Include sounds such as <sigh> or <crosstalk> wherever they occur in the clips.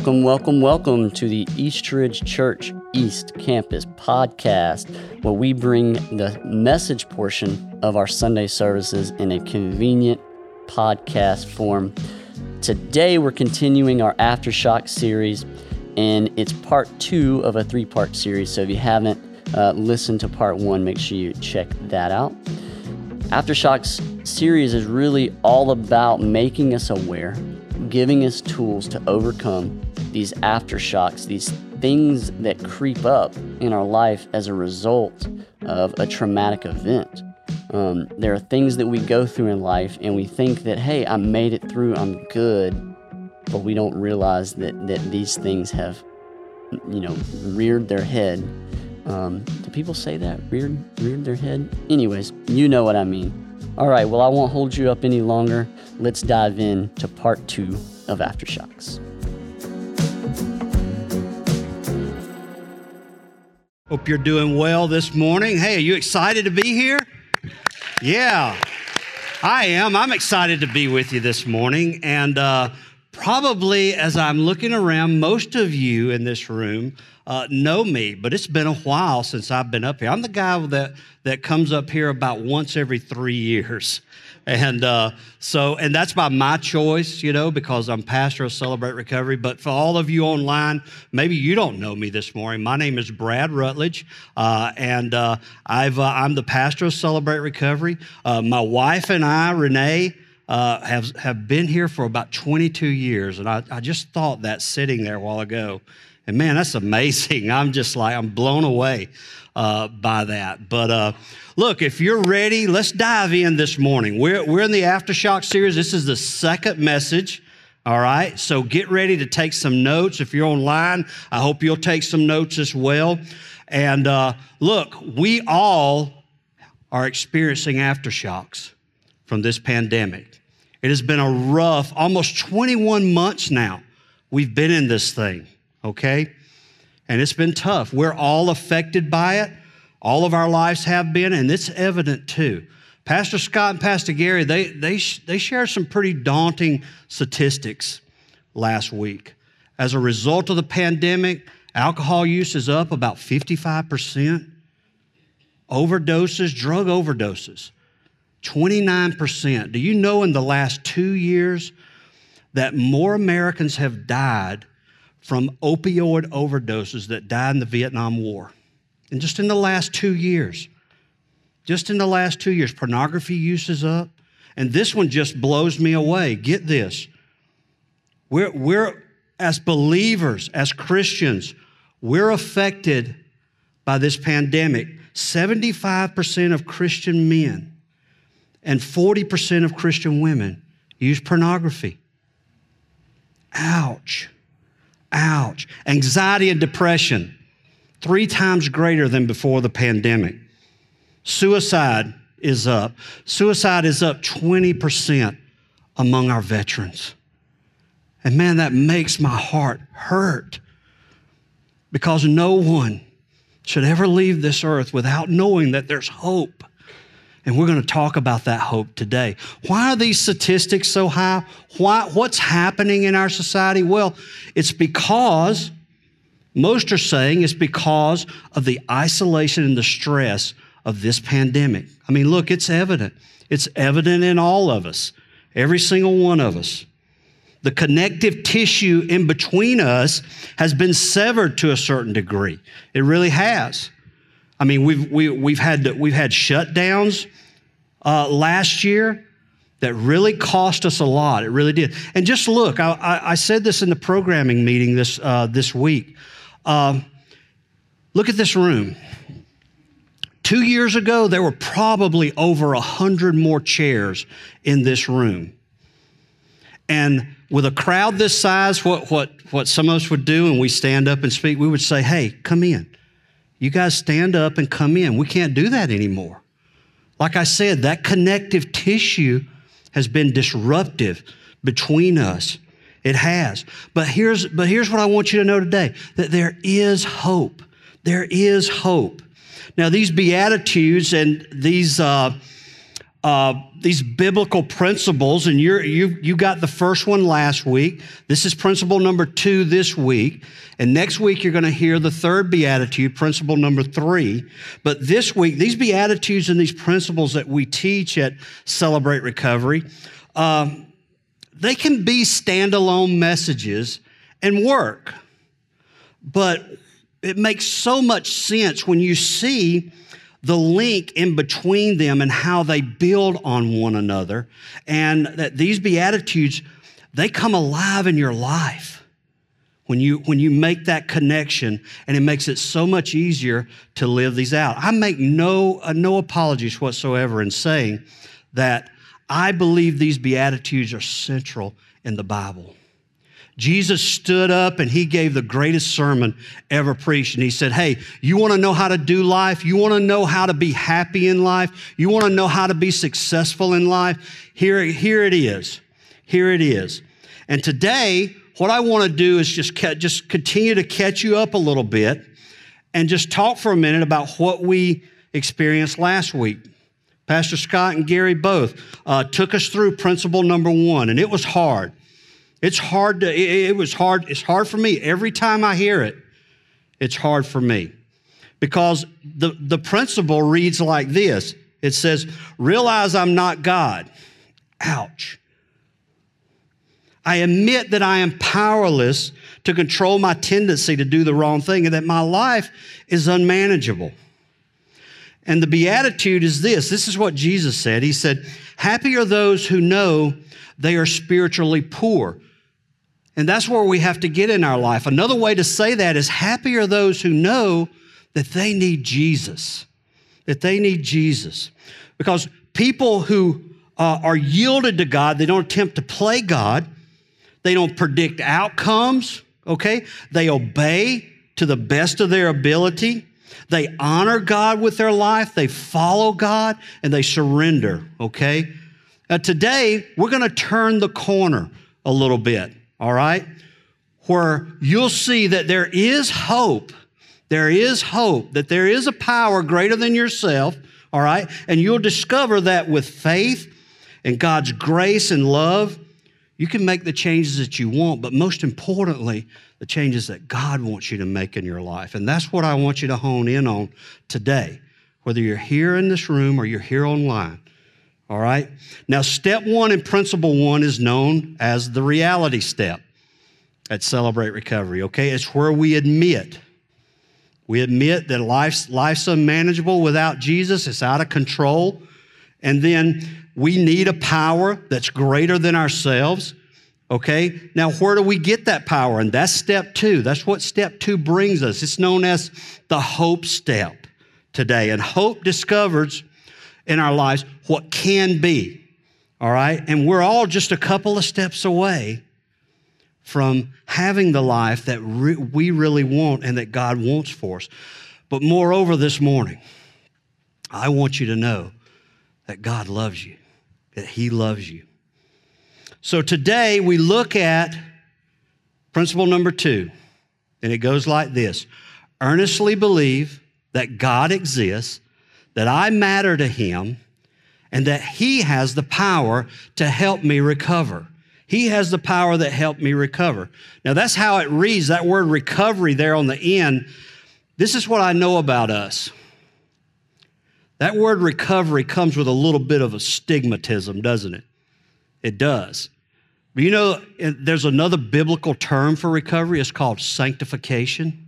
Welcome, welcome, welcome to the Eastridge Church East Campus podcast, where we bring the message portion of our Sunday services in a convenient podcast form. Today, we're continuing our Aftershock series, and it's part two of a three part series. So if you haven't uh, listened to part one, make sure you check that out. Aftershocks series is really all about making us aware giving us tools to overcome these aftershocks, these things that creep up in our life as a result of a traumatic event. Um, there are things that we go through in life and we think that, hey, I made it through, I'm good, but we don't realize that, that these things have, you know, reared their head. Um, do people say that? Reared, reared their head? Anyways, you know what I mean. All right, well, I won't hold you up any longer. Let's dive in to part two of Aftershocks. Hope you're doing well this morning. Hey, are you excited to be here? Yeah, I am. I'm excited to be with you this morning. And uh, probably as I'm looking around, most of you in this room uh, know me, but it's been a while since I've been up here. I'm the guy that, that comes up here about once every three years. <laughs> And uh, so, and that's by my choice, you know, because I'm pastor of Celebrate Recovery. But for all of you online, maybe you don't know me this morning. My name is Brad Rutledge, uh, and uh, I've, uh, I'm the pastor of Celebrate Recovery. Uh, my wife and I, Renee, uh, have, have been here for about 22 years. And I, I just thought that sitting there a while ago. And man, that's amazing. <laughs> I'm just like, I'm blown away uh, by that. But uh, look, if you're ready, let's dive in this morning. We're, we're in the Aftershock series. This is the second message. All right, so get ready to take some notes. If you're online, I hope you'll take some notes as well. And uh, look, we all are experiencing aftershocks from this pandemic. It has been a rough, almost 21 months now we've been in this thing okay? And it's been tough. We're all affected by it. All of our lives have been, and it's evident too. Pastor Scott and Pastor Gary, they, they, they shared some pretty daunting statistics last week. As a result of the pandemic, alcohol use is up about 55%. Overdoses, drug overdoses, 29%. Do you know in the last two years that more Americans have died from opioid overdoses that died in the Vietnam War. And just in the last two years, just in the last two years, pornography use is up. And this one just blows me away. Get this. We're, we're as believers, as Christians, we're affected by this pandemic. 75% of Christian men and 40% of Christian women use pornography. Ouch. Ouch. Anxiety and depression, three times greater than before the pandemic. Suicide is up. Suicide is up 20% among our veterans. And man, that makes my heart hurt because no one should ever leave this earth without knowing that there's hope and we're going to talk about that hope today. Why are these statistics so high? Why, what's happening in our society? Well, it's because, most are saying it's because of the isolation and the stress of this pandemic. I mean, look, it's evident. It's evident in all of us, every single one of us. The connective tissue in between us has been severed to a certain degree. It really has. I mean, we've, we, have we have had, we've had shutdowns uh, last year that really cost us a lot. It really did. And just look, I, I, I said this in the programming meeting this, uh, this week. Um, look at this room. Two years ago, there were probably over a hundred more chairs in this room. And with a crowd this size, what, what, what some of us would do, and we stand up and speak, we would say, hey, come in. You guys stand up and come in. We can't do that anymore. Like I said, that connective tissue has been disruptive between us. It has. But here's, but here's what I want you to know today that there is hope. There is hope. Now, these Beatitudes and these, uh, uh, these biblical principles, and you're, you you got the first one last week. This is principle number two this week, and next week you're going to hear the third beatitude, principle number three. But this week, these beatitudes and these principles that we teach at Celebrate Recovery, uh, they can be standalone messages and work, but it makes so much sense when you see the link in between them and how they build on one another. And that these Beatitudes, they come alive in your life when you, when you make that connection, and it makes it so much easier to live these out. I make no, uh, no apologies whatsoever in saying that I believe these Beatitudes are central in the Bible. Jesus stood up and he gave the greatest sermon ever preached. And he said, Hey, you want to know how to do life? You want to know how to be happy in life? You want to know how to be successful in life? Here, here it is. Here it is. And today, what I want to do is just, just continue to catch you up a little bit and just talk for a minute about what we experienced last week. Pastor Scott and Gary both uh, took us through principle number one, and it was hard. It's hard to, it, it was hard, it's hard for me. Every time I hear it, it's hard for me. Because the, the principle reads like this it says, realize I'm not God. Ouch. I admit that I am powerless to control my tendency to do the wrong thing and that my life is unmanageable. And the beatitude is this this is what Jesus said. He said, Happy are those who know they are spiritually poor and that's where we have to get in our life. Another way to say that is happy are those who know that they need Jesus, that they need Jesus. Because people who uh, are yielded to God, they don't attempt to play God, they don't predict outcomes, okay? They obey to the best of their ability. They honor God with their life, they follow God, and they surrender, okay? Uh, today, we're to turn the corner a little bit all right? Where you'll see that there is hope. There is hope, that there is a power greater than yourself, all right? And you'll discover that with faith and God's grace and love, you can make the changes that you want, but most importantly, the changes that God wants you to make in your life. And that's what I want you to hone in on today, whether you're here in this room or you're here online. All right? Now, step one in principle one is known as the reality step at Celebrate Recovery, okay? It's where we admit. We admit that life's, life's unmanageable without Jesus, it's out of control. And then we need a power that's greater than ourselves. Okay, now where do we get that power? And that's step two. That's what step two brings us. It's known as the hope step today. And hope discovers in our lives what can be. All right? And we're all just a couple of steps away from having the life that re- we really want and that God wants for us. But moreover, this morning, I want you to know that God loves you, that He loves you. So today we look at principle number two, and it goes like this earnestly believe that God exists that I matter to Him and that He has the power to help me recover. He has the power that helped me recover. Now, that's how it reads, that word recovery there on the end. This is what I know about us. That word recovery comes with a little bit of a stigmatism, doesn't it? It does. But you know, there's another biblical term for recovery. It's called sanctification.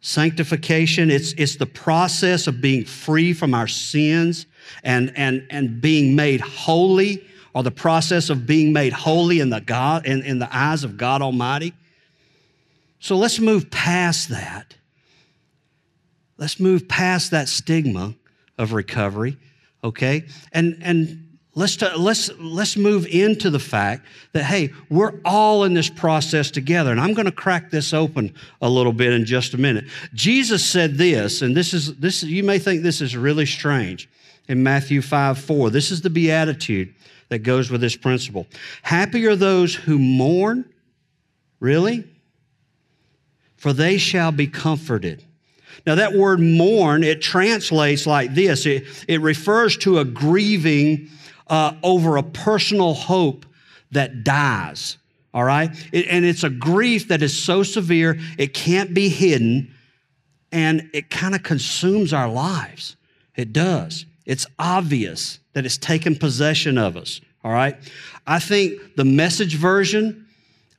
Sanctification, it's, it's the process of being free from our sins and, and, and being made holy, or the process of being made holy in the, God, in, in the eyes of God Almighty. So let's move past that. Let's move past that stigma of recovery, okay? And, and Let's, t- let's, let's move into the fact that, hey, we're all in this process together. And I'm going to crack this open a little bit in just a minute. Jesus said this, and this is, this, you may think this is really strange in Matthew 5 4. This is the beatitude that goes with this principle. Happy are those who mourn, really? For they shall be comforted. Now, that word mourn, it translates like this it, it refers to a grieving uh, over a personal hope that dies. All right? It, and it's a grief that is so severe, it can't be hidden, and it kind of consumes our lives. It does. It's obvious that it's taken possession of us. All right? I think the message version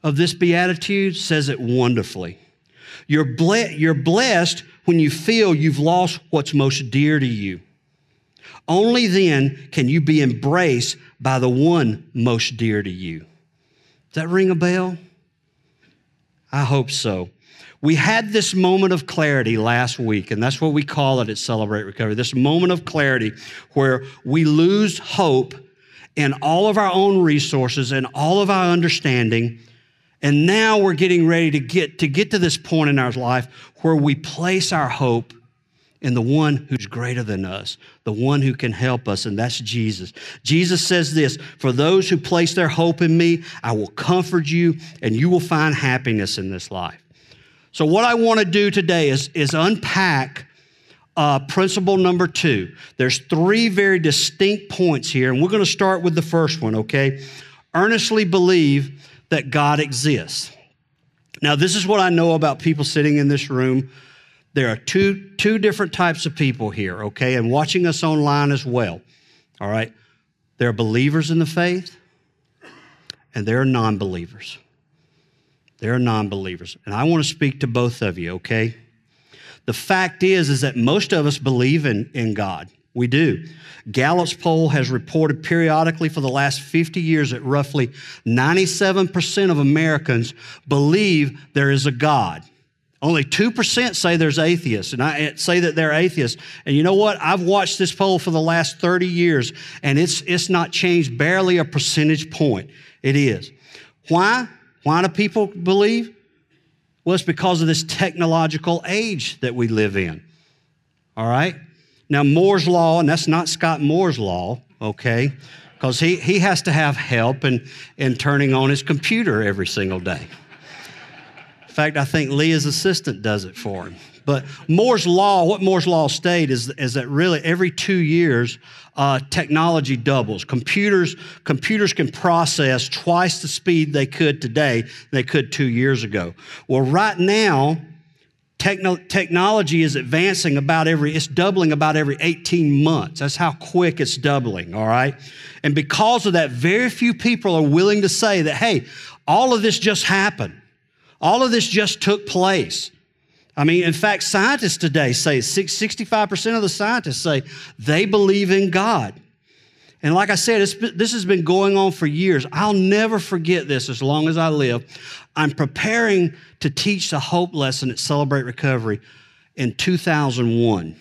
of this beatitude says it wonderfully. You're, ble- you're blessed when you feel you've lost what's most dear to you. Only then can you be embraced by the one most dear to you. Does that ring a bell? I hope so. We had this moment of clarity last week, and that's what we call it at Celebrate Recovery this moment of clarity where we lose hope in all of our own resources and all of our understanding and now we're getting ready to get to get to this point in our life where we place our hope in the one who's greater than us, the one who can help us, and that's Jesus. Jesus says this For those who place their hope in me, I will comfort you, and you will find happiness in this life. So, what I want to do today is, is unpack uh, principle number two. There's three very distinct points here, and we're going to start with the first one, okay? Earnestly believe that God exists. Now, this is what I know about people sitting in this room. There are two, two different types of people here, okay, and watching us online as well, all right? There are believers in the faith, and there are non believers. There are non believers. And I want to speak to both of you, okay? The fact is, is that most of us believe in, in God. We do. Gallup's poll has reported periodically for the last 50 years that roughly 97% of Americans believe there is a God. Only 2% say there's atheists, and I eh, say that they're atheists. And you know what? I've watched this poll for the last 30 years, and it's, it's not changed barely a percentage point. It is. Why? Why do people believe? Well, it's because of this technological age that we live in. All right? Now, Moore's Law, and that's not Scott Moore's Law, okay? Because he, he has to have help in, in turning on his computer every single day. Fact, I think Leah's assistant does it for him. But Moore's Law, what Moore's Law stated is, is that really every two years, uh, technology doubles. Computers, computers can process twice the speed they could today they could two years ago. Well, right now, Techno- technology is advancing about every, it's doubling about every 18 months. That's how quick it's doubling, all right? And because of that, very few people are willing to say that, hey, all of this just happened. All of this just took place. I mean, in fact, scientists today say 65% of the scientists say they believe in God. And like I said, this has been going on for years. I'll never forget this as long as I live. I'm preparing to teach the hope lesson at Celebrate Recovery in 2001.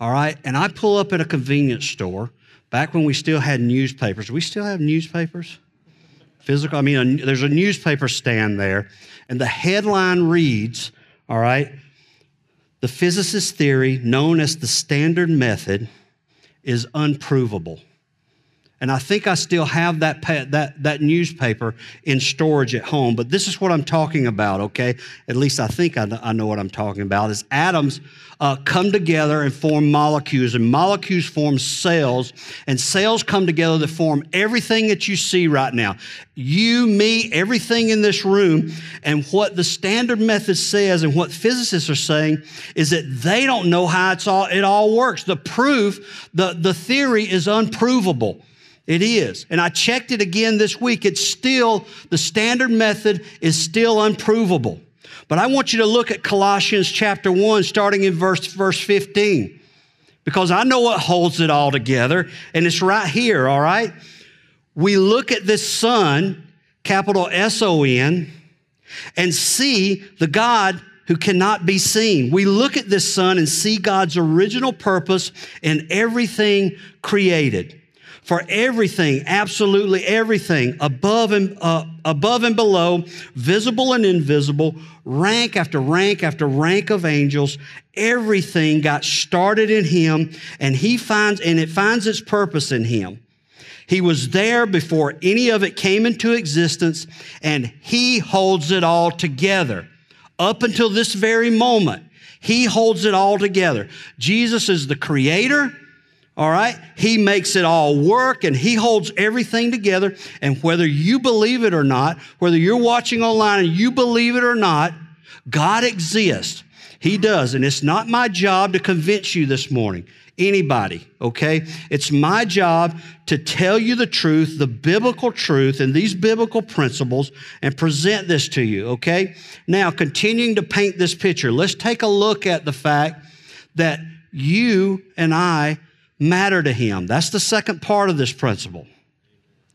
All right, and I pull up at a convenience store back when we still had newspapers. We still have newspapers? Physical, I mean, a, there's a newspaper stand there, and the headline reads, all right, the physicist theory known as the standard method is unprovable. And I think I still have that, that, that newspaper in storage at home. But this is what I'm talking about, okay? At least I think I, I know what I'm talking about. Is atoms uh, come together and form molecules, and molecules form cells, and cells come together to form everything that you see right now. You, me, everything in this room. And what the standard method says, and what physicists are saying, is that they don't know how it's all, it all works. The proof, the, the theory is unprovable. It is. And I checked it again this week. It's still, the standard method is still unprovable. But I want you to look at Colossians chapter 1, starting in verse, verse 15, because I know what holds it all together, and it's right here, all right? We look at this Son, capital S O N, and see the God who cannot be seen. We look at this Son and see God's original purpose in everything created for everything, absolutely everything, above and, uh, above and below, visible and invisible, rank after rank after rank of angels, everything got started in him and he finds, and it finds its purpose in him. He was there before any of it came into existence and he holds it all together. Up until this very moment, He holds it all together. Jesus is the creator. All right? He makes it all work and he holds everything together. And whether you believe it or not, whether you're watching online and you believe it or not, God exists. He does. And it's not my job to convince you this morning anybody, okay? It's my job to tell you the truth, the biblical truth, and these biblical principles and present this to you, okay? Now, continuing to paint this picture, let's take a look at the fact that you and I matter to Him. That's the second part of this principle.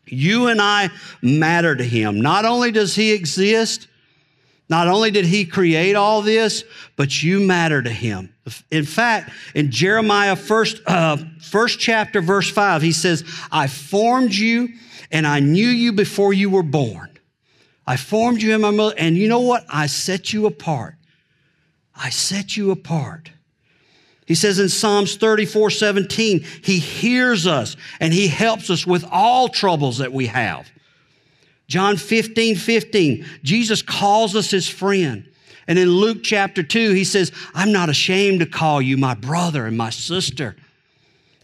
You and I matter to Him. Not only does He exist, not only did he create all this, but you matter to him. In fact, in Jeremiah first, uh, first chapter, verse five, he says, I formed you and I knew you before you were born. I formed you in my mother, and you know what? I set you apart. I set you apart. He says in Psalms 34 17, He hears us and He helps us with all troubles that we have. John 15, 15, Jesus calls us his friend. And in Luke chapter 2, he says, I'm not ashamed to call you my brother and my sister.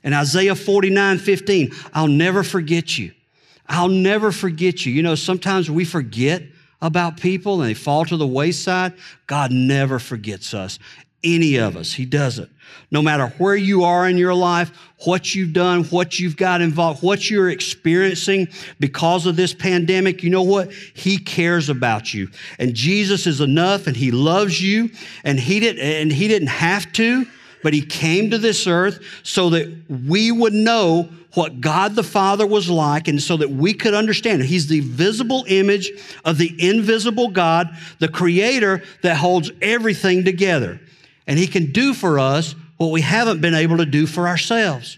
And Isaiah 49, 15, I'll never forget you. I'll never forget you. You know, sometimes we forget about people and they fall to the wayside. God never forgets us any of us. He doesn't. No matter where you are in your life, what you've done, what you've got involved, what you're experiencing because of this pandemic, you know what? He cares about you. And Jesus is enough and he loves you and he didn't and he didn't have to, but he came to this earth so that we would know what God the Father was like and so that we could understand. He's the visible image of the invisible God, the creator that holds everything together and He can do for us what we haven't been able to do for ourselves.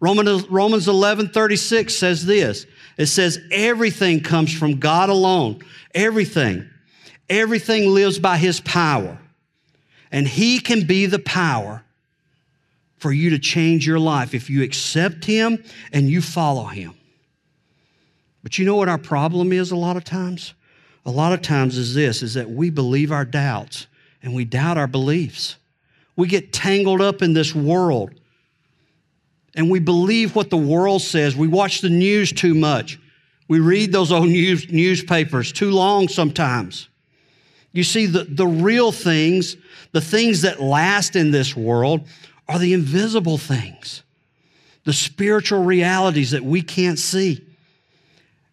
Romans, Romans 11 36 says this it says, Everything comes from God alone. Everything. Everything lives by His power. And He can be the power for you to change your life if you accept Him and you follow Him. But you know what our problem is a lot of times? A lot of times is this is that we believe our doubts and we doubt our beliefs. We get tangled up in this world and we believe what the world says. We watch the news too much. We read those old news, newspapers too long sometimes. You see, the, the real things, the things that last in this world, are the invisible things, the spiritual realities that we can't see.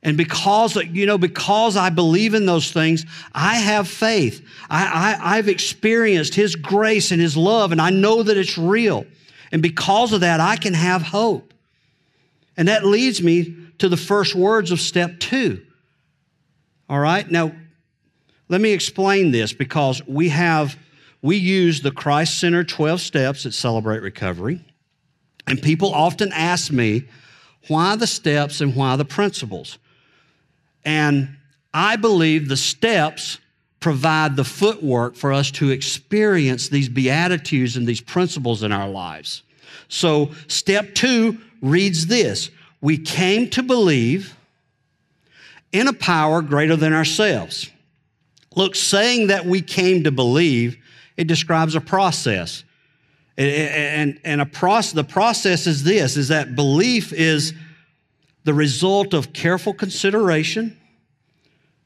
And because, you know, because I believe in those things, I have faith. I, I, I've experienced His grace and His love, and I know that it's real. And because of that, I can have hope. And that leads me to the first words of step two. All right? Now, let me explain this because we have, we use the Christ Center 12 steps at Celebrate Recovery. And people often ask me, why the steps and why the principles? And I believe the steps provide the footwork for us to experience these beatitudes and these principles in our lives. So, step two reads this We came to believe in a power greater than ourselves. Look, saying that we came to believe, it describes a process. And, and, a process, the process is this, is that belief is the result of careful consideration,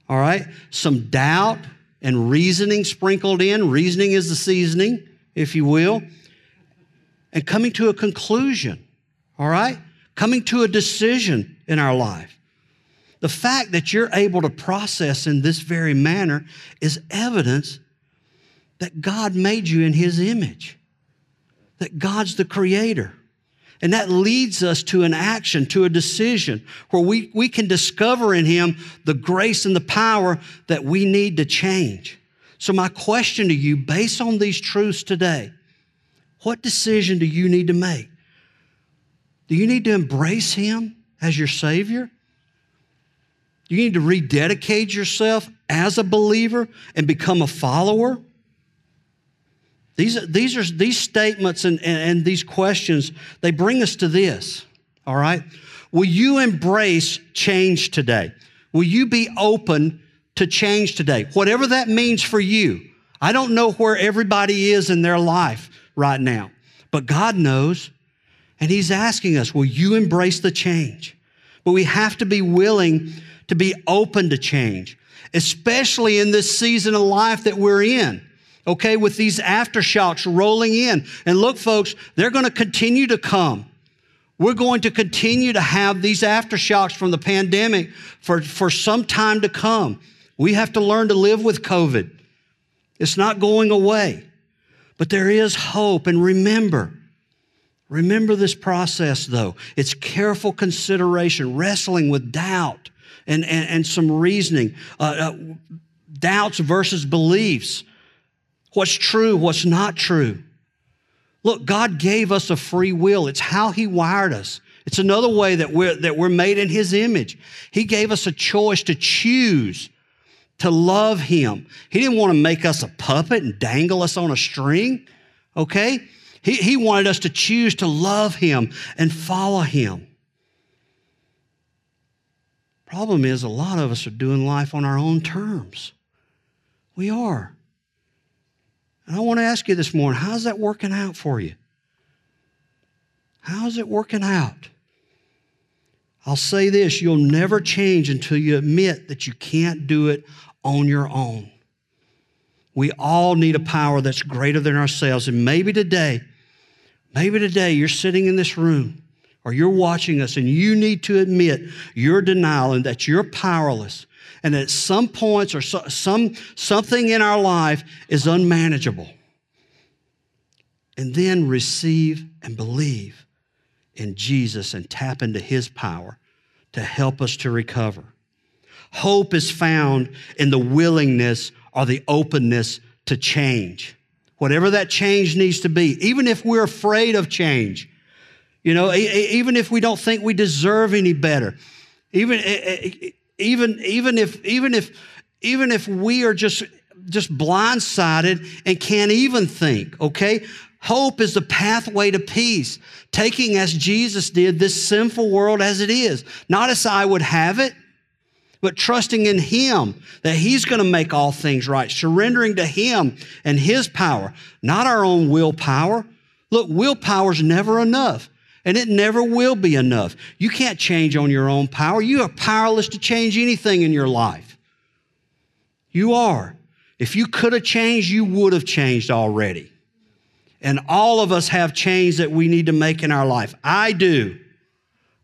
all right, some doubt and reasoning sprinkled in. Reasoning is the seasoning, if you will, and coming to a conclusion, all right, coming to a decision in our life. The fact that you're able to process in this very manner is evidence that God made you in His image, that God's the creator. And that leads us to an action, to a decision where we, we can discover in Him the grace and the power that we need to change. So, my question to you, based on these truths today, what decision do you need to make? Do you need to embrace Him as your Savior? Do you need to rededicate yourself as a believer and become a follower? These, these, are, these statements and, and, and these questions, they bring us to this, all right? Will you embrace change today? Will you be open to change today? Whatever that means for you. I don't know where everybody is in their life right now, but God knows. And He's asking us, will you embrace the change? But we have to be willing to be open to change, especially in this season of life that we're in. Okay, with these aftershocks rolling in. And look, folks, they're going to continue to come. We're going to continue to have these aftershocks from the pandemic for, for some time to come. We have to learn to live with COVID. It's not going away. But there is hope. And remember, remember this process though. It's careful consideration, wrestling with doubt and, and, and some reasoning, uh, uh, doubts versus beliefs. What's true, what's not true. Look, God gave us a free will. It's how He wired us. It's another way that we're, that we're made in His image. He gave us a choice to choose to love Him. He didn't want to make us a puppet and dangle us on a string, okay? He, he wanted us to choose to love Him and follow Him. Problem is, a lot of us are doing life on our own terms. We are. And I want to ask you this morning how's that working out for you? How's it working out? I'll say this you'll never change until you admit that you can't do it on your own. We all need a power that's greater than ourselves. And maybe today, maybe today you're sitting in this room or you're watching us and you need to admit your denial and that you're powerless and at some points or so, some, something in our life is unmanageable. And then receive and believe in Jesus and tap into his power to help us to recover. Hope is found in the willingness or the openness to change. Whatever that change needs to be, even if we're afraid of change, you know, even if we don't think we deserve any better, even even, even if, even if, even if we are just, just blindsided and can't even think, okay? Hope is the pathway to peace, taking as Jesus did this sinful world as it is, not as I would have it, but trusting in Him that He's going to make all things right, surrendering to Him and His power, not our own willpower. Look, willpower's never enough and it never will be enough. You can't change on your own power. You are powerless to change anything in your life. You are. If you could have changed, you would have changed already. And all of us have change that we need to make in our life. I do.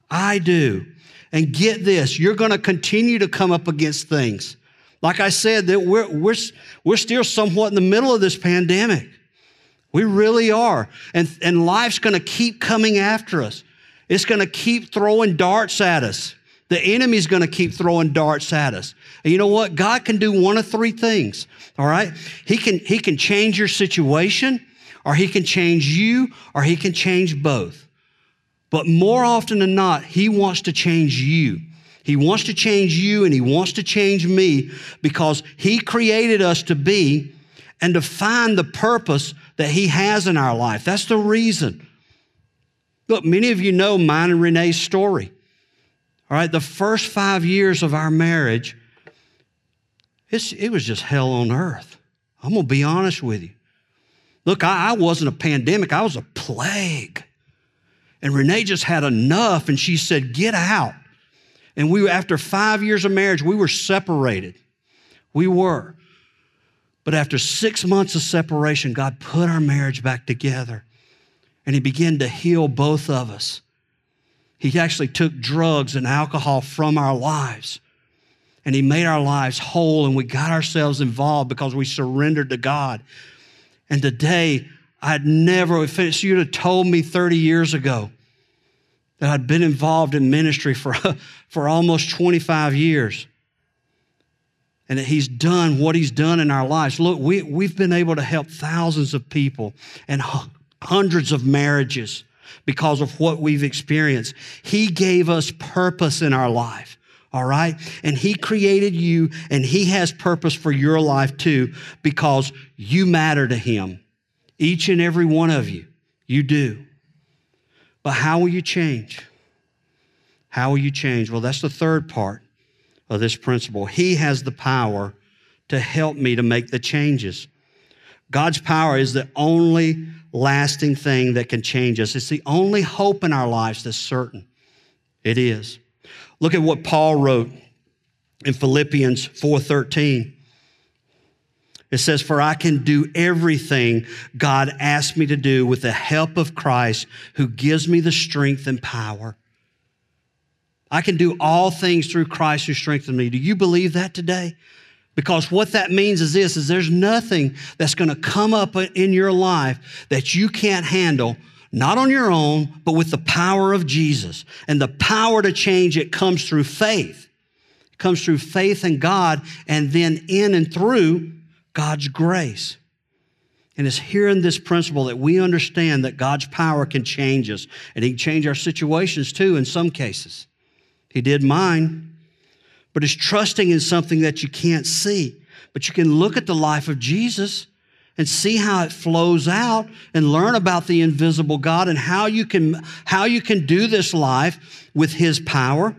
I do. And get this, you're going to continue to come up against things. Like I said, that we're, we're, we're still somewhat in the middle of this pandemic. We really are. And, and life's going to keep coming after us. It's going to keep throwing darts at us. The enemy's going to keep throwing darts at us. And you know what? God can do one of three things. All right? He can, he can change your situation, or he can change you, or he can change both. But more often than not, he wants to change you. He wants to change you and he wants to change me because he created us to be and to find the purpose that He has in our life. That's the reason. Look, many of you know mine and Renee's story. All right, the first five years of our marriage, it was just hell on earth. I'm going to be honest with you. Look, I, I wasn't a pandemic, I was a plague. And Renee just had enough, and she said, Get out. And we, after five years of marriage, we were separated. We were. But after six months of separation, God put our marriage back together and He began to heal both of us. He actually took drugs and alcohol from our lives and He made our lives whole and we got ourselves involved because we surrendered to God. And today, I'd never, if you'd have told me 30 years ago that I'd been involved in ministry for, <laughs> for almost 25 years, and that He's done what He's done in our lives. Look, we, we've been able to help thousands of people and hundreds of marriages because of what we've experienced. He gave us purpose in our life. All right? And he created you and he has purpose for your life too because you matter to him. Each and every one of you. You do. But how will you change? How will you change? Well, that's the third part of this principle. He has the power to help me to make the changes. God's power is the only lasting thing that can change us. It's the only hope in our lives that's certain. It is. Look at what Paul wrote in Philippians 4:13. It says, For I can do everything God asked me to do with the help of Christ who gives me the strength and power. I can do all things through Christ who strengthens me. Do you believe that today? Because what that means is this is there's nothing that's going to come up in your life that you can't handle not on your own, but with the power of Jesus. And the power to change it comes through faith. It comes through faith in God and then in and through God's grace. And it's here in this principle that we understand that God's power can change us and He can change our situations too in some cases. He did mine, but it's trusting in something that you can't see. But you can look at the life of Jesus and see how it flows out and learn about the invisible God and how you can, how you can do this life with His power.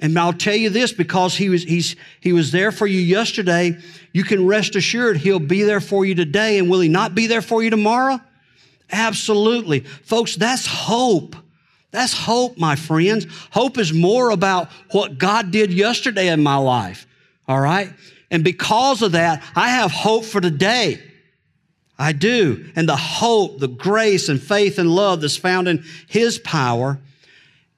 And I'll tell you this because he was, he's, he was there for you yesterday, you can rest assured He'll be there for you today. And will He not be there for you tomorrow? Absolutely. Folks, that's hope. That's hope, my friends. Hope is more about what God did yesterday in my life. All right? And because of that, I have hope for today. I do. And the hope, the grace and faith and love that's found in His power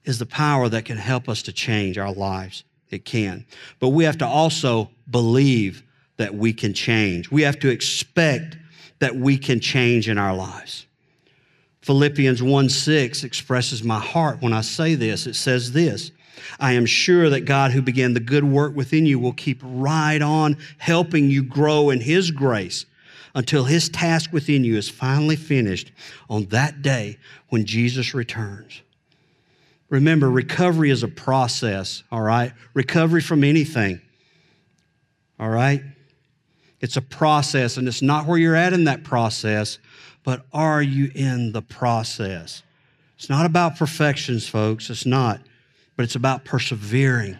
is the power that can help us to change our lives. It can. But we have to also believe that we can change. We have to expect that we can change in our lives. Philippians 1 6 expresses my heart when I say this. It says this I am sure that God, who began the good work within you, will keep right on helping you grow in His grace until His task within you is finally finished on that day when Jesus returns. Remember, recovery is a process, all right? Recovery from anything, all right? It's a process, and it's not where you're at in that process, but are you in the process? It's not about perfections, folks. It's not. But it's about persevering.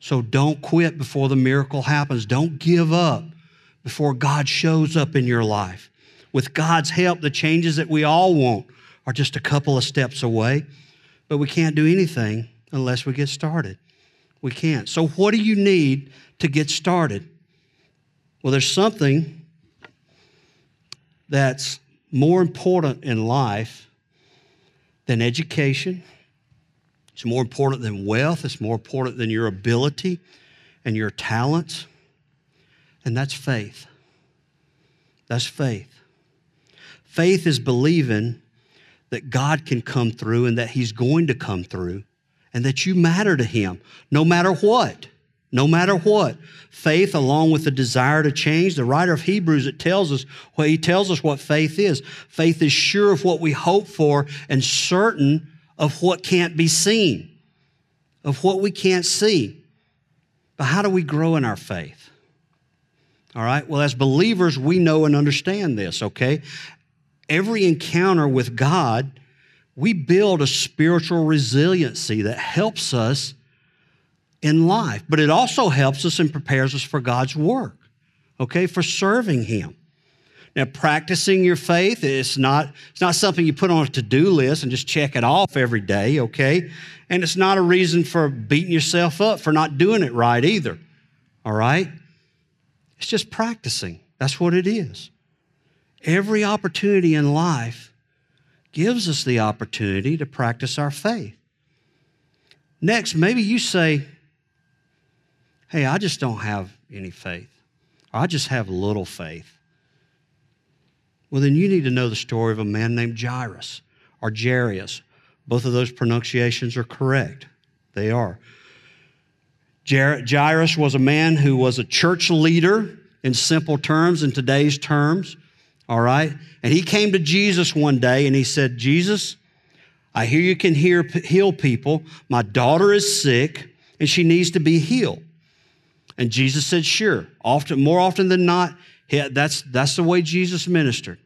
So don't quit before the miracle happens. Don't give up before God shows up in your life. With God's help, the changes that we all want are just a couple of steps away. But we can't do anything unless we get started. We can't. So, what do you need to get started? Well, there's something that's more important in life than education. It's more important than wealth. It's more important than your ability and your talents. And that's faith. That's faith. Faith is believing that God can come through and that He's going to come through and that you matter to Him no matter what. No matter what. Faith, along with the desire to change, the writer of Hebrews, it tells us, well, he tells us what faith is. Faith is sure of what we hope for and certain of what can't be seen, of what we can't see. But how do we grow in our faith? All right, well, as believers, we know and understand this, okay? Every encounter with God, we build a spiritual resiliency that helps us in life, but it also helps us and prepares us for God's work, okay, for serving Him. Now, practicing your faith is not, it's not something you put on a to do list and just check it off every day, okay? And it's not a reason for beating yourself up for not doing it right either, all right? It's just practicing. That's what it is. Every opportunity in life gives us the opportunity to practice our faith. Next, maybe you say, hey, I just don't have any faith, or I just have little faith. Well, then you need to know the story of a man named Jairus or Jairus. Both of those pronunciations are correct. They are. Jairus was a man who was a church leader in simple terms, in today's terms, all right? And he came to Jesus one day and he said, Jesus, I hear you can hear, heal people. My daughter is sick and she needs to be healed. And Jesus said, sure. Often, more often than not, that's, that's the way Jesus ministered.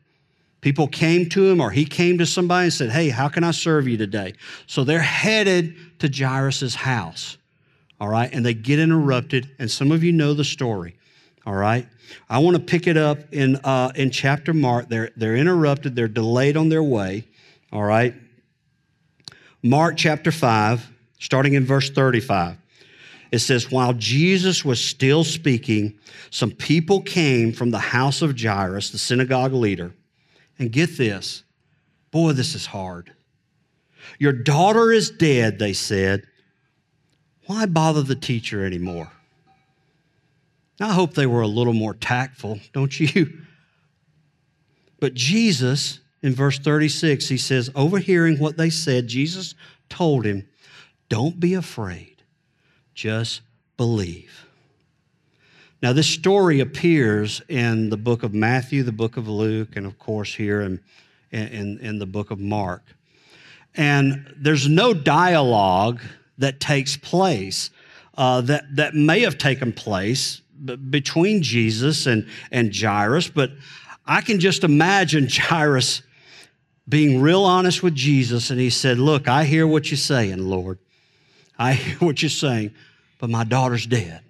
People came to him or he came to somebody and said, Hey, how can I serve you today? So they're headed to Jairus' house. All right. And they get interrupted. And some of you know the story. All right? I want to pick it up in, uh, in chapter Mark. They're, they're interrupted, they're delayed on their way. All right? Mark chapter 5, starting in verse 35. It says, While Jesus was still speaking, some people came from the house of Jairus, the synagogue leader. And get this, boy, this is hard. Your daughter is dead, they said. Why bother the teacher anymore? I hope they were a little more tactful, don't you? <laughs> But Jesus, in verse 36, he says, overhearing what they said, Jesus told him, Don't be afraid, just believe. Now, this story appears in the book of Matthew, the book of Luke, and of course here in, in, in the book of Mark. And there's no dialogue that takes place uh, that, that may have taken place between Jesus and, and Jairus, but I can just imagine <laughs> Jairus being real honest with Jesus, and he said, Look, I hear what you're saying, Lord. I hear what you're saying, but my daughter's dead.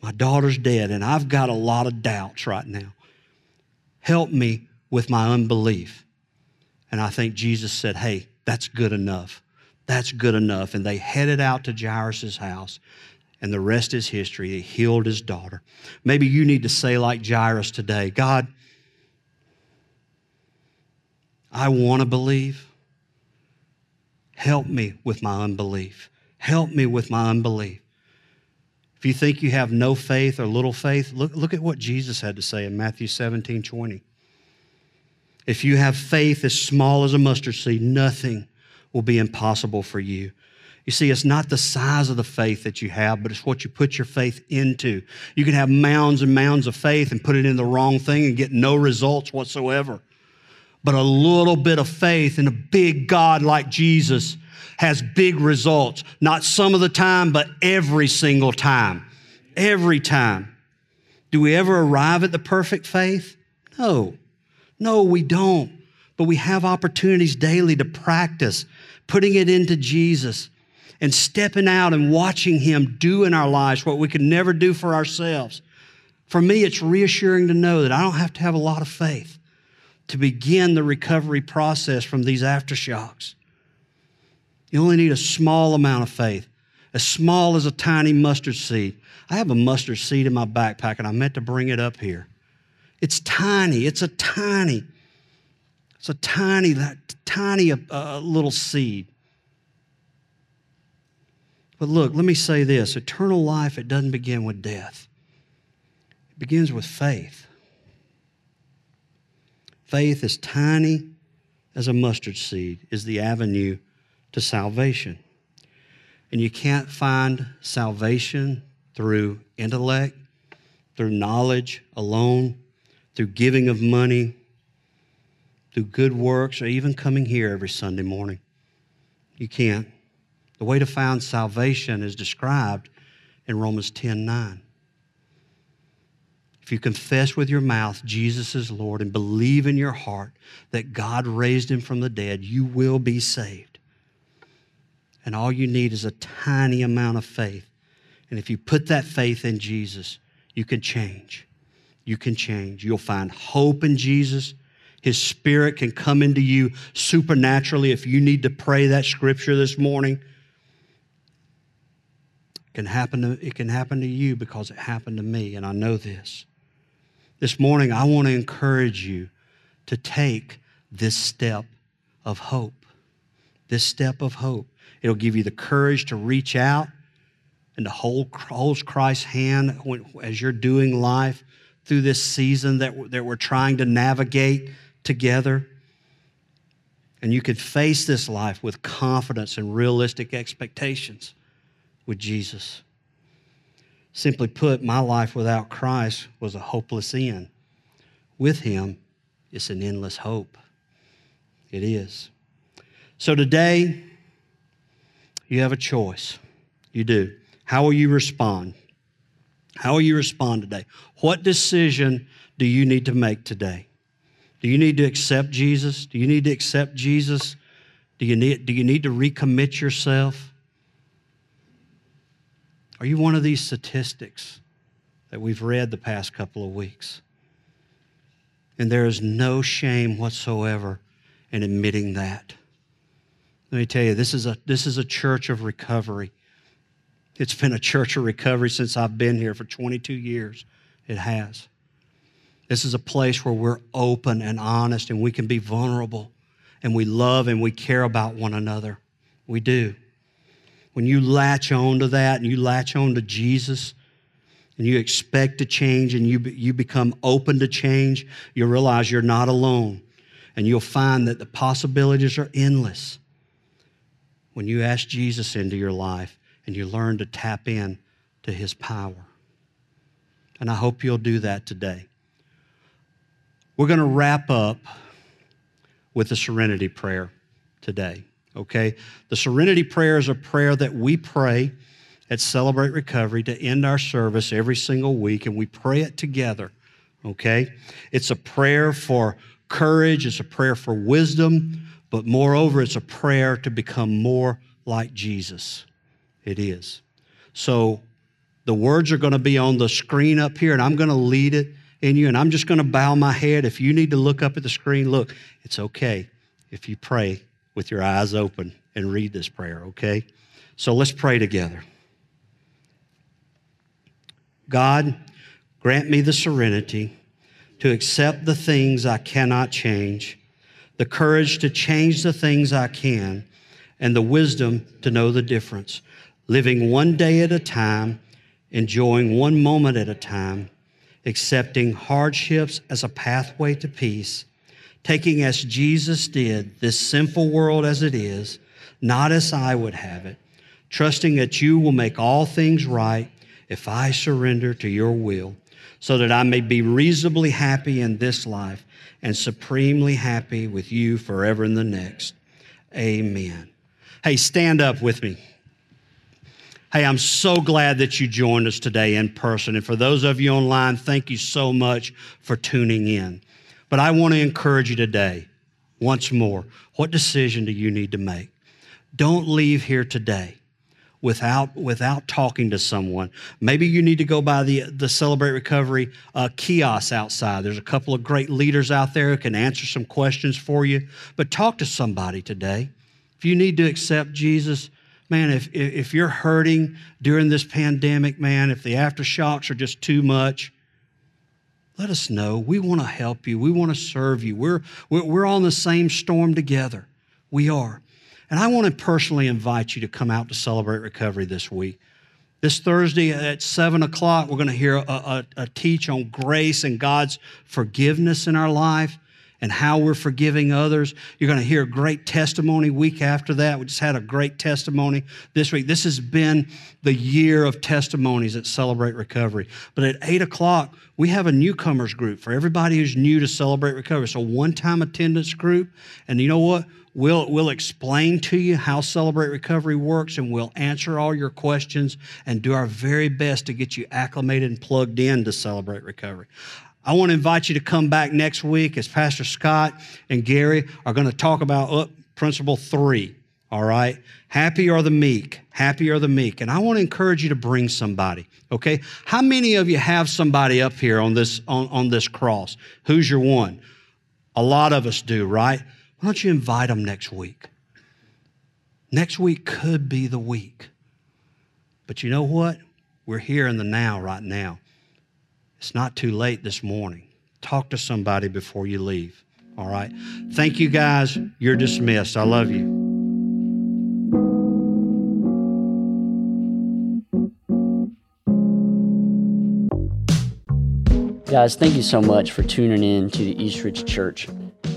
My daughter's dead, and I've got a lot of doubts right now. Help me with my unbelief. And I think Jesus said, Hey, that's good enough. That's good enough. And they headed out to Jairus' house and the rest is history. He healed his daughter. Maybe you need to say, like Jairus today God, I want to believe. Help me with my unbelief. Help me with my unbelief. If you think you have no faith or little faith, look, look at what Jesus had to say in Matthew 17 20. If you have faith as small as a mustard seed, nothing will be impossible for you. You see, it's not the size of the faith that you have, but it's what you put your faith into. You can have mounds and mounds of faith and put it in the wrong thing and get no results whatsoever. But a little bit of faith in a big God like Jesus has big results. Not some of the time, but every single time. Every time. Do we ever arrive at the perfect faith? No. No, we don't. But we have opportunities daily to practice putting it into Jesus and stepping out and watching Him do in our lives what we could never do for ourselves. For me, it's reassuring to know that I don't have to have a lot of faith to begin the recovery process from these aftershocks. You only need a small amount of faith, as small as a tiny mustard seed. I have a mustard seed in my backpack, and I meant to bring it up here. It's tiny. It's a tiny. It's a tiny, that tiny uh, little seed. But look, let me say this eternal life, it doesn't begin with death, it begins with faith. Faith, as tiny as a mustard seed, is the avenue to salvation. And you can't find salvation through intellect, through knowledge alone, through giving of money, through good works, or even coming here every Sunday morning. You can't. The way to find salvation is described in Romans 10 9. If you confess with your mouth Jesus is Lord and believe in your heart that God raised him from the dead, you will be saved. And all you need is a tiny amount of faith. And if you put that faith in Jesus, you can change. You can change. You'll find hope in Jesus. His Spirit can come into you supernaturally. If you need to pray that scripture this morning, can happen to, it can happen to you because it happened to me, and I know this. This morning, I want to encourage you to take this step of hope. This step of hope. It'll give you the courage to reach out and to hold, hold Christ's hand as you're doing life through this season that, that we're trying to navigate together. And you could face this life with confidence and realistic expectations with Jesus. Simply put, my life without Christ was a hopeless end. With Him, it's an endless hope. It is. So today, you have a choice. You do. How will you respond? How will you respond today? What decision do you need to make today? Do you need to accept Jesus? Do you need to accept Jesus? Do you need, do you need to recommit yourself? Are you one of these statistics that we've read the past couple of weeks. And there is no shame whatsoever in admitting that. Let me tell you, this is a, this is a church of recovery. It's been a church of recovery since I've been here for 22 years. It has. This is a place where we're open and honest and we can be vulnerable and we love and we care about one another. We do. When you latch on to that and you latch on to Jesus and you expect to change and you, you become open to change, you realize you're not alone. And you'll find that the possibilities are endless when you ask Jesus into your life and you learn to tap in to his power. And I hope you'll do that today. We're going to wrap up with the serenity prayer today, okay? The serenity prayer is a prayer that we pray at Celebrate Recovery to end our service every single week, and we pray it together, okay? It's a prayer for courage, it's a prayer for wisdom, but moreover, it's a prayer to become more like Jesus. It is. So the words are going to be on the screen up here, and I'm going to lead it in you, and I'm just going to bow my head. If you need to look up at the screen, look, it's okay if you pray with your eyes open and read this prayer, okay? So let's pray together. God, grant me the serenity to accept the things I cannot change, the courage to change the things I can, and the wisdom to know the difference, living one day at a time, enjoying one moment at a time, accepting hardships as a pathway to peace, taking as Jesus did this sinful world as it is, not as I would have it, trusting that you will make all things right if I surrender to your will, so that I may be reasonably happy in this life and supremely happy with you forever in the next. Amen. Hey, stand up with me. Hey, I'm so glad that you joined us today in person. And for those of you online, thank you so much for tuning in. But I want to encourage you today, once more, what decision do you need to make? Don't leave here today without without talking to someone. Maybe you need to go by the the Celebrate Recovery uh, kiosk outside. There's a couple of great leaders out there who can answer some questions for you. But talk to somebody today. If you need to accept Jesus, man, if if you're hurting during this pandemic, man, if the aftershocks are just too much. Let us know. We want to help you. We want to serve you. We're, we're, we're on the same storm together. We are. And I want to personally invite you to come out to celebrate recovery this week. This Thursday at 7 o'clock, we're going to hear a, a, a, teach on grace and God's forgiveness in our life and how we're forgiving others. You're going to hear a great testimony week after that. We just had a great testimony this week. This has been the year of testimonies at Celebrate Recovery. But at 8 o'clock, we have a newcomers group for everybody who's new to Celebrate Recovery. So, one time attendance group. And you know what? We'll, we'll explain to you how Celebrate Recovery works and we'll answer all your questions and do our very best to get you acclimated and plugged in to Celebrate Recovery. I want to invite you to come back next week as Pastor Scott and Gary are going to talk about uh, principle three. All right? Happy are the meek. Happy are the meek. And I want to encourage you to bring somebody. Okay? How many of you have somebody up here on this, on, on this cross? Who's your one? A lot of us do, right? Why don't you invite them next week? Next week could be the week. But you know what? We're here in the now right now. It's not too late this morning. Talk to somebody before you leave. All right? Thank you guys. You're dismissed. I love you. Guys, thank you so much for tuning in to the Eastridge Church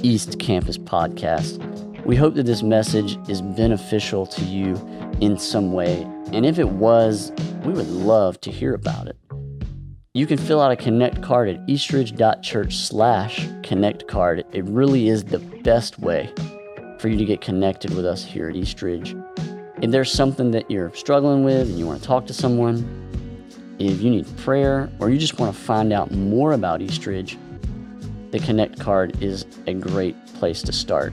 East Campus podcast. We hope that this message is beneficial to you in some way. And if it was, we would love to hear about it. You can fill out a connect card at eastridge.church slash connect card. It really is the best way for you to get connected with us here at Eastridge. If there's something that you're struggling with and you want to talk to someone, if you need prayer or you just want to find out more about Eastridge, the Connect card is a great place to start.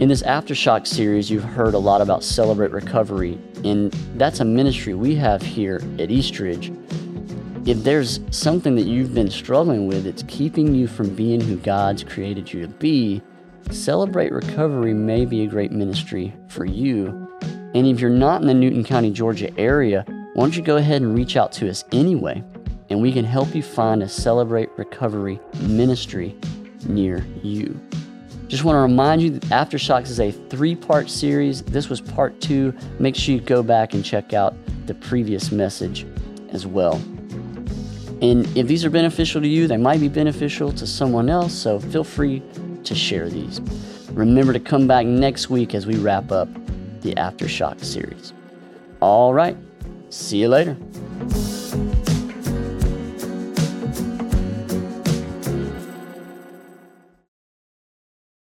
In this Aftershock series, you've heard a lot about Celebrate Recovery, and that's a ministry we have here at Eastridge if there's something that you've been struggling with that's keeping you from being who God's created you to be, Celebrate Recovery may be a great ministry for you. And if you're not in the Newton County, Georgia area, why don't you go ahead and reach out to us anyway, and we can help you find a Celebrate Recovery ministry near you. Just want to remind you that Aftershocks is a three part series. This was part two. Make sure you go back and check out the previous message as well. And if these are beneficial to you, they might be beneficial to someone else, so feel free to share these. Remember to come back next week as we wrap up the Aftershock series. All right, see you later.